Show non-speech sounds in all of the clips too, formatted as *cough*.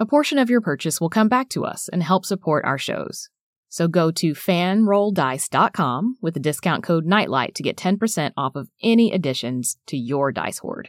A portion of your purchase will come back to us and help support our shows. So go to fanrolldice.com with the discount code NIGHTLIGHT to get 10% off of any additions to your dice hoard.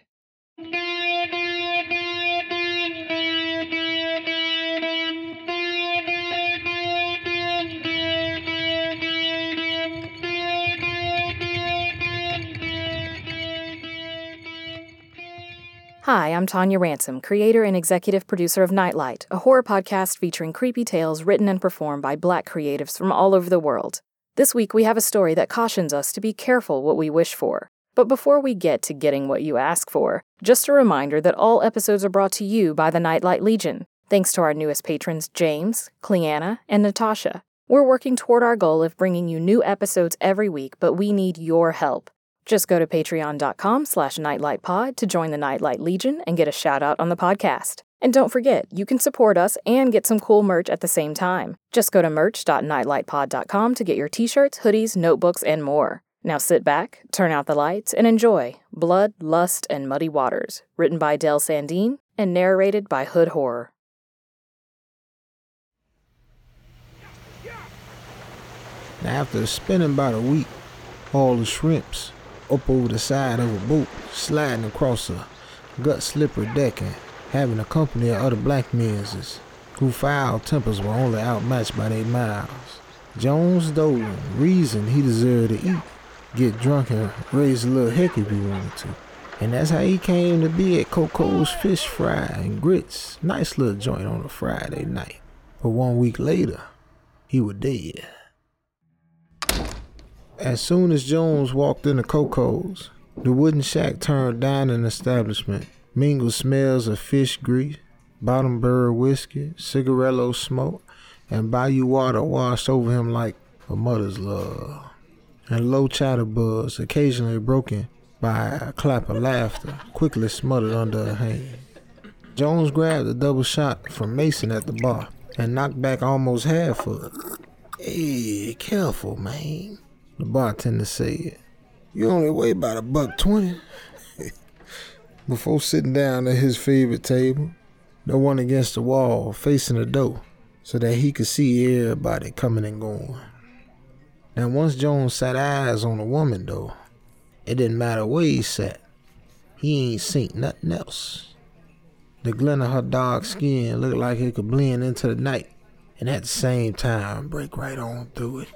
Hi, I'm Tonia Ransom, creator and executive producer of Nightlight, a horror podcast featuring creepy tales written and performed by black creatives from all over the world. This week, we have a story that cautions us to be careful what we wish for. But before we get to getting what you ask for, just a reminder that all episodes are brought to you by the Nightlight Legion, thanks to our newest patrons, James, Cleanna, and Natasha. We're working toward our goal of bringing you new episodes every week, but we need your help. Just go to patreon.com slash nightlightpod to join the Nightlight Legion and get a shout out on the podcast. And don't forget, you can support us and get some cool merch at the same time. Just go to merch.nightlightpod.com to get your t-shirts, hoodies, notebooks, and more. Now sit back, turn out the lights, and enjoy Blood, Lust, and Muddy Waters, written by Del Sandeen and narrated by Hood Horror. Now, after spending about a week, all the shrimps up over the side of a boat, sliding across a gut slippery deck and having a company of other black men's whose foul tempers were only outmatched by their mouths. Jones, though, reasoned he deserved to eat, get drunk and raise a little heck if he wanted to. And that's how he came to be at Coco's Fish Fry and Grits. Nice little joint on a Friday night. But one week later, he was dead. As soon as Jones walked into Coco's, the wooden shack turned dining establishment mingled smells of fish grease, bottom bird whiskey, cigarillo smoke, and bayou water washed over him like a mother's love. And low chatter buzz, occasionally broken by a clap of laughter, quickly smothered under her hand. Jones grabbed a double shot from Mason at the bar and knocked back almost half of it. Hey, careful, man. The bartender said, You only weigh about a buck twenty. *laughs* Before sitting down at his favorite table, the one against the wall facing the door, so that he could see everybody coming and going. Now, once Jones sat eyes on the woman, though, it didn't matter where he sat. He ain't seen nothing else. The glint of her dark skin looked like it could blend into the night, and at the same time break right on through it.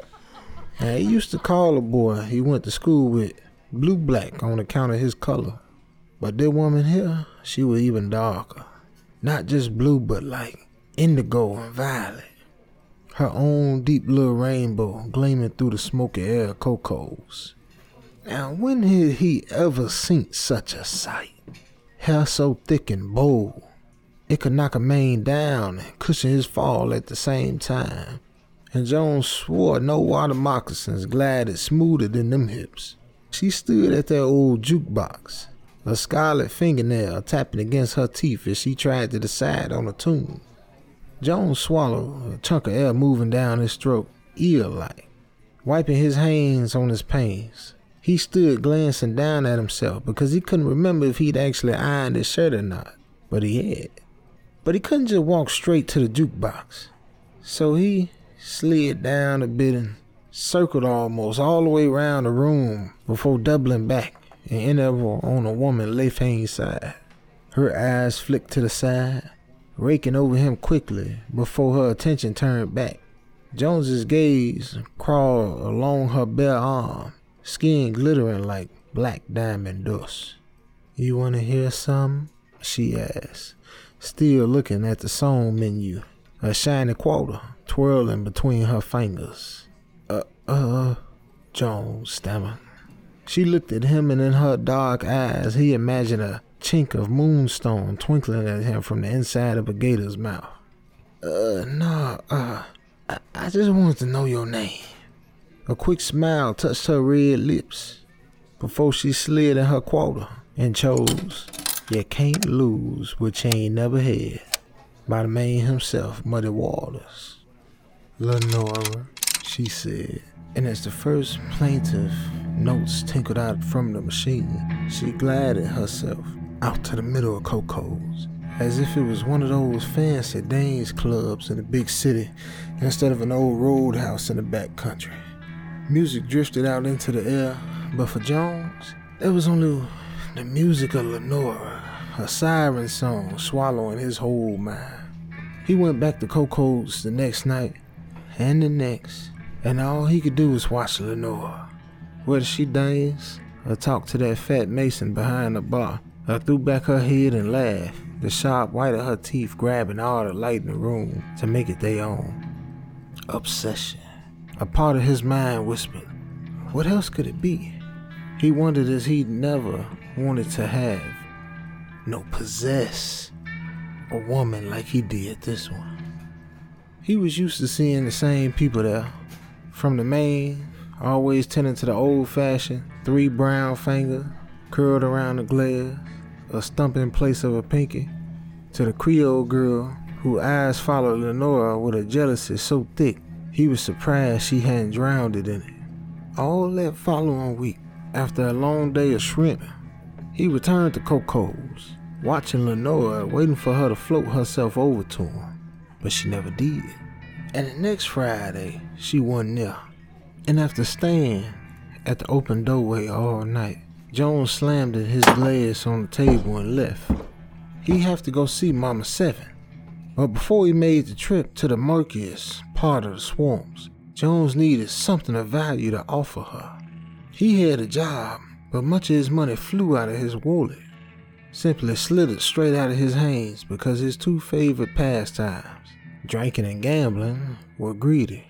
He used to call a boy he went to school with blue black on account of his color. But this woman here, she was even darker. Not just blue, but like indigo and violet. Her own deep little rainbow gleaming through the smoky air of Coco's. Now, when had he ever seen such a sight? Hair so thick and bold, it could knock a man down and cushion his fall at the same time and Jones swore no water moccasins glided smoother than them hips. She stood at that old jukebox, a scarlet fingernail tapping against her teeth as she tried to decide on a tune. Jones swallowed, a chunk of air moving down his throat, eel-like, wiping his hands on his pants. He stood glancing down at himself because he couldn't remember if he'd actually ironed his shirt or not, but he had. But he couldn't just walk straight to the jukebox. So he slid down a bit and circled almost all the way around the room before doubling back and ended up on a woman left hand side. Her eyes flicked to the side, raking over him quickly before her attention turned back. Jones's gaze crawled along her bare arm, skin glittering like black diamond dust. You want to hear some? She asked, still looking at the song menu, a shiny quarter twirling between her fingers. Uh, uh, Jones stammered. She looked at him, and in her dark eyes, he imagined a chink of moonstone twinkling at him from the inside of a gator's mouth. Uh, no, uh, I, I just wanted to know your name. A quick smile touched her red lips before she slid in her quarter and chose You Can't Lose What You Ain't Never Had by the man himself, Muddy Waters. Lenora, she said, and as the first plaintive notes tinkled out from the machine, she glided herself out to the middle of Coco's, as if it was one of those fancy dance clubs in the big city instead of an old roadhouse in the back country. Music drifted out into the air, but for Jones, there was only the music of Lenora, a siren song swallowing his whole mind. He went back to Coco's the next night and the next, and all he could do was watch Lenora. Whether she danced or talked to that fat mason behind the bar, or threw back her head and laughed, the sharp white of her teeth grabbing all the light in the room to make it their own. Obsession. A part of his mind whispered, What else could it be? He wondered as he'd never wanted to have, no possess, a woman like he did this one. He was used to seeing the same people there, from the main, always tending to the old fashioned three brown finger curled around the glass, a stump in place of a pinky, to the Creole girl whose eyes followed Lenora with a jealousy so thick he was surprised she hadn't drowned it in it. All that following week, after a long day of shrimping, he returned to Coco's, watching Lenora, waiting for her to float herself over to him, but she never did. And the next Friday, she wasn't there. And after staying at the open doorway all night, Jones slammed his glass on the table and left. He'd have to go see Mama Seven. But before he made the trip to the murkiest part of the swamps, Jones needed something of value to offer her. He had a job, but much of his money flew out of his wallet, simply slithered straight out of his hands because his two favorite pastimes, drinking and gambling, were greedy.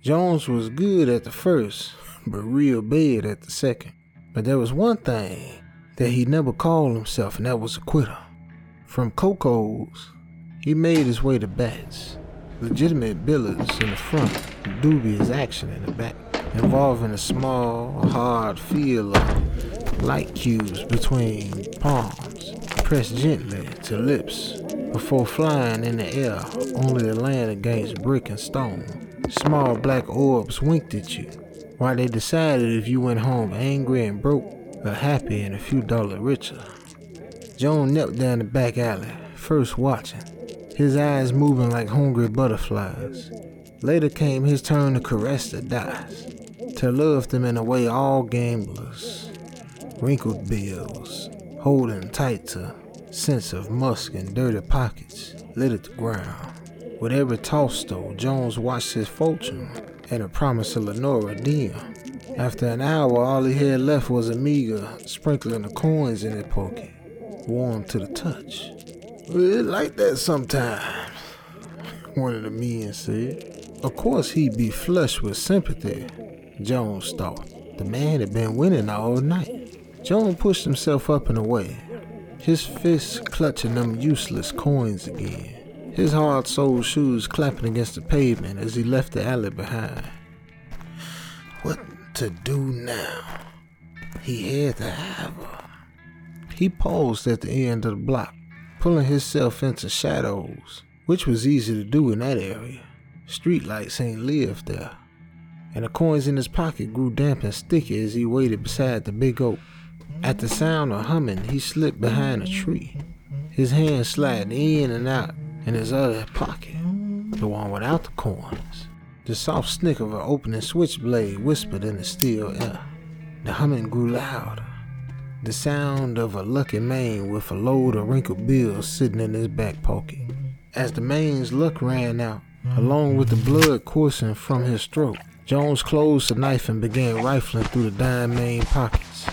Jones was good at the first, but real bad at the second. But there was one thing that he never called himself, and that was a quitter. From Coco's, he made his way to Bats, legitimate billets in the front, dubious action in the back, involving a small, hard feel of light cubes between palms, pressed gently to lips before flying in the air, only to land against brick and stone. Small black orbs winked at you, while they decided if you went home angry and broke, or happy and a few dollars richer. Joan knelt down the back alley, first watching, his eyes moving like hungry butterflies. Later came his turn to caress the dice, to love them in a way all gamblers. Wrinkled bills, holding tight to scents of musk and dirty pockets, littered the ground. With every toss, though, Jones watched his fortune and a promise of Lenora dim. After an hour, all he had left was a meager sprinkling of coins in his pocket, warm to the touch. It's like that sometimes, one of the men said. Of course, he'd be flushed with sympathy, Jones thought. The man had been winning all night. Jones pushed himself up and away, his fists clutching them useless coins again, his hard soled shoes clapping against the pavement as he left the alley behind. What to do now? He had to have her. He paused at the end of the block, pulling himself into shadows, which was easy to do in that area. Streetlights ain't lived there. And the coins in his pocket grew damp and sticky as he waited beside the big oak. At the sound of humming, he slipped behind a tree, his hand sliding in and out in his other pocket, the one without the coins. The soft snick of an opening switchblade whispered in the still air. The humming grew louder. The sound of a lucky man with a load of wrinkled bills sitting in his back pocket. As the man's luck ran out, along with the blood coursing from his throat. Jones closed the knife and began rifling through the dime main pockets.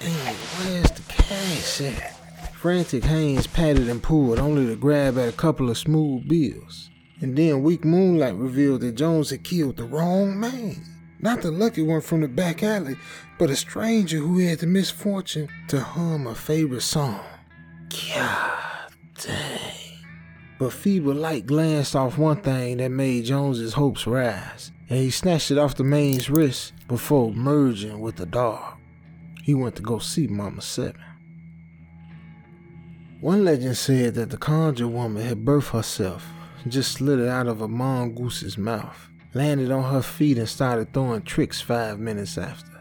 Hey, where's the cash at? Frantic hands patted and pulled, only to grab at a couple of smooth bills. And then weak moonlight revealed that Jones had killed the wrong man. Not the lucky one from the back alley, but a stranger who had the misfortune to hum a favorite song. God dang. But feeble light glanced off one thing that made Jones's hopes rise, and he snatched it off the man's wrist before merging with the dog. He went to go see Mama Seven. One legend said that the conjure woman had birthed herself, just slid it out of a mongoose's mouth, landed on her feet and started throwing tricks five minutes after.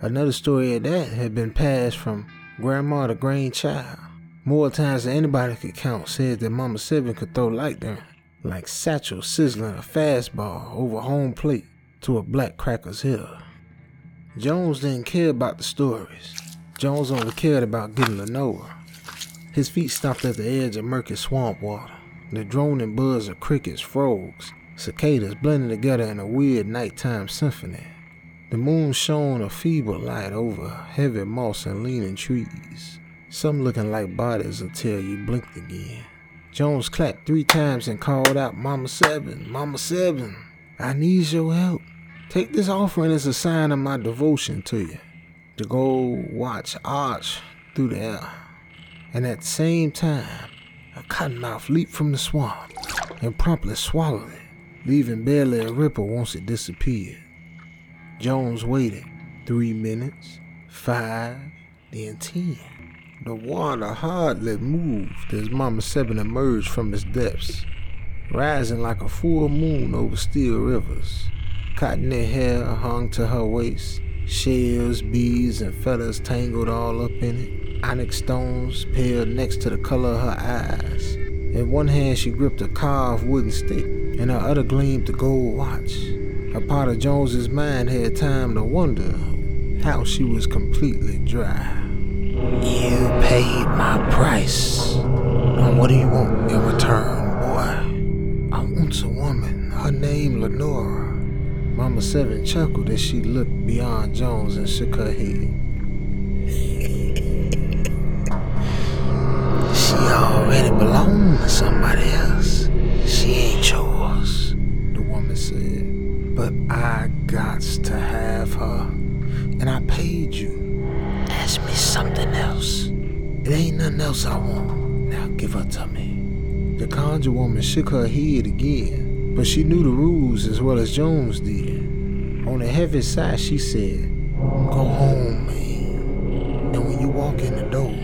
Another story of that had been passed from grandma to grandchild. More times than anybody could count said that Mama Seven could throw lightning like Satchel sizzling a fastball over home plate to a black cracker's hill. Jones didn't care about the stories. Jones only cared about getting Lenora. His feet stopped at the edge of murky swamp water. The droning buzz of crickets, frogs, cicadas blending together in a weird nighttime symphony. The moon shone a feeble light over heavy moss and leaning trees. Some looking like bodies until you blinked again. Jones clapped three times and called out, Mama Seven, Mama Seven, I need your help. Take this offering as a sign of my devotion to you. The gold watch arched through the air. And at the same time, a cottonmouth leaped from the swamp and promptly swallowed it, leaving barely a ripple once it disappeared. Jones waited three minutes, five, then ten. The water hardly moved as Mama Seven emerged from its depths, rising like a full moon over still rivers. Cottony hair hung to her waist, shells, beads, and feathers tangled all up in it. Onyx stones paled next to the color of her eyes. In one hand, she gripped a carved wooden stick, in her other gleamed a gold watch. A part of Jones's mind had time to wonder how she was completely dry. You paid my price. Now what do you want in return, boy? I want a woman. Her name Lenora. Mama Seven chuckled as she looked beyond Jones and shook her head. she already belonged to somebody else. She ain't yours, the woman said. But I gots It ain't nothing else I want. Now give her to me. The conjure woman shook her head again, but she knew the rules as well as Jones did. On the heavy side, she said, Go home, man. And when you walk in the door,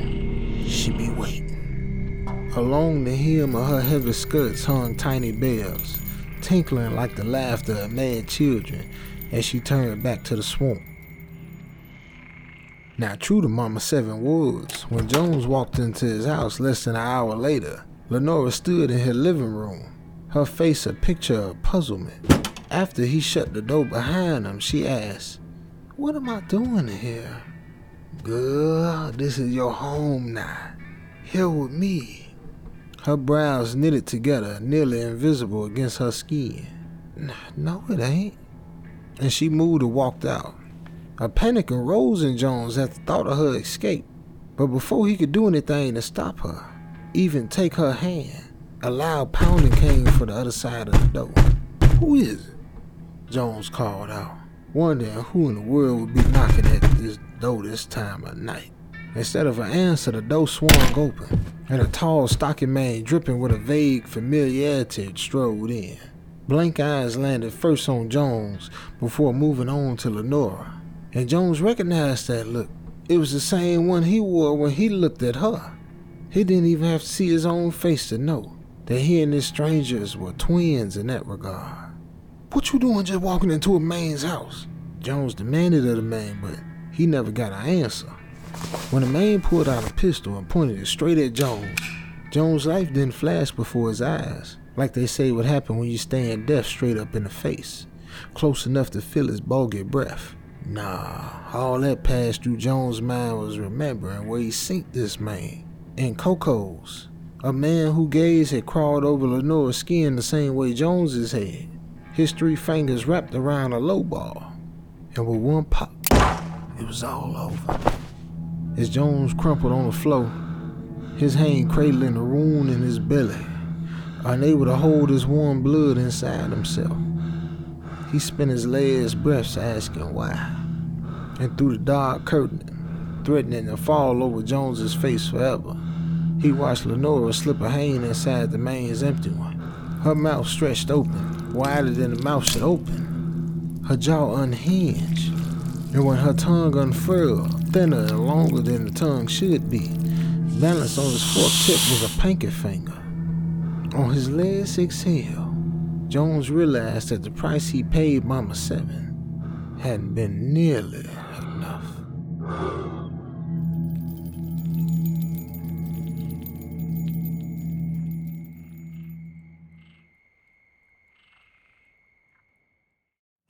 she be waiting. Along the hem of her heavy skirts hung tiny bells, tinkling like the laughter of mad children as she turned back to the swamp. Now, true to Mama Seven Woods, when Jones walked into his house less than an hour later, Lenora stood in her living room, her face a picture of puzzlement. After he shut the door behind him, she asked, What am I doing here? Girl, this is your home now. Here with me. Her brows knitted together, nearly invisible against her skin. No, it ain't. And she moved and walked out. A panic arose in Jones at the thought of her escape, but before he could do anything to stop her, even take her hand, a loud pounding came from the other side of the door. Who is it? Jones called out, wondering who in the world would be knocking at this door this time of night. Instead of an answer, the door swung open, and a tall, stocky man dripping with a vague familiarity strode in. Blank eyes landed first on Jones before moving on to Lenora and Jones recognized that look. It was the same one he wore when he looked at her. He didn't even have to see his own face to know that he and this strangers were twins in that regard. What you doing just walking into a man's house? Jones demanded of the man, but he never got an answer. When the man pulled out a pistol and pointed it straight at Jones, Jones' life didn't flash before his eyes, like they say would happen when you stand death straight up in the face, close enough to feel his bogey breath. Nah, all that passed through Jones' mind was remembering where he seen this man. In Coco's, A man whose gaze had crawled over Lenora's skin the same way Jones's had. His three fingers wrapped around a low ball. And with one pop, it was all over. As Jones crumpled on the floor, his hand cradling the wound in his belly, unable to hold his warm blood inside himself. He spent his last breaths asking why. And through the dark curtain, threatening to fall over Jones's face forever, he watched Lenora slip a hand inside the man's empty one. Her mouth stretched open, wider than the mouth should open. Her jaw unhinged, and when her tongue unfurled, thinner and longer than the tongue should be, balanced on his forked tip was a pinky finger. On his last exhale, Jones realized that the price he paid Mama Seven hadn't been nearly enough.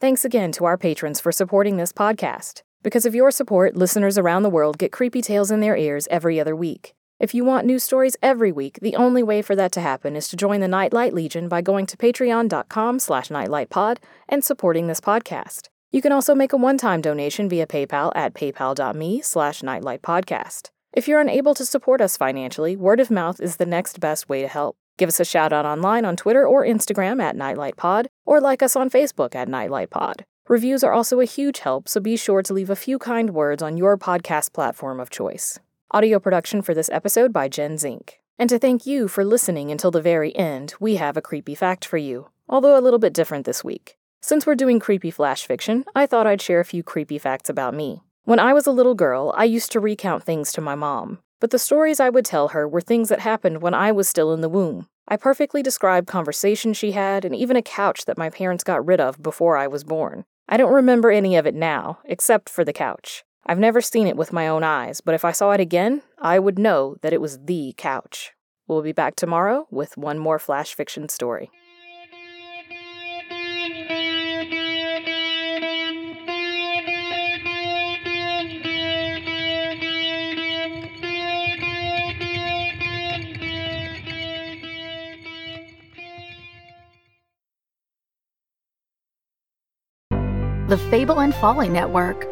Thanks again to our patrons for supporting this podcast. Because of your support, listeners around the world get creepy tales in their ears every other week. If you want new stories every week, the only way for that to happen is to join the Nightlight Legion by going to patreon.com slash nightlightpod and supporting this podcast. You can also make a one-time donation via PayPal at paypal.me slash nightlightpodcast. If you're unable to support us financially, word of mouth is the next best way to help. Give us a shout out online on Twitter or Instagram at nightlightpod, or like us on Facebook at nightlightpod. Reviews are also a huge help, so be sure to leave a few kind words on your podcast platform of choice. Audio production for this episode by Jen Zink. And to thank you for listening until the very end, we have a creepy fact for you, although a little bit different this week. Since we're doing creepy flash fiction, I thought I'd share a few creepy facts about me. When I was a little girl, I used to recount things to my mom, but the stories I would tell her were things that happened when I was still in the womb. I perfectly described conversations she had and even a couch that my parents got rid of before I was born. I don't remember any of it now, except for the couch. I've never seen it with my own eyes, but if I saw it again, I would know that it was the couch. We'll be back tomorrow with one more flash fiction story. The Fable and Folly Network,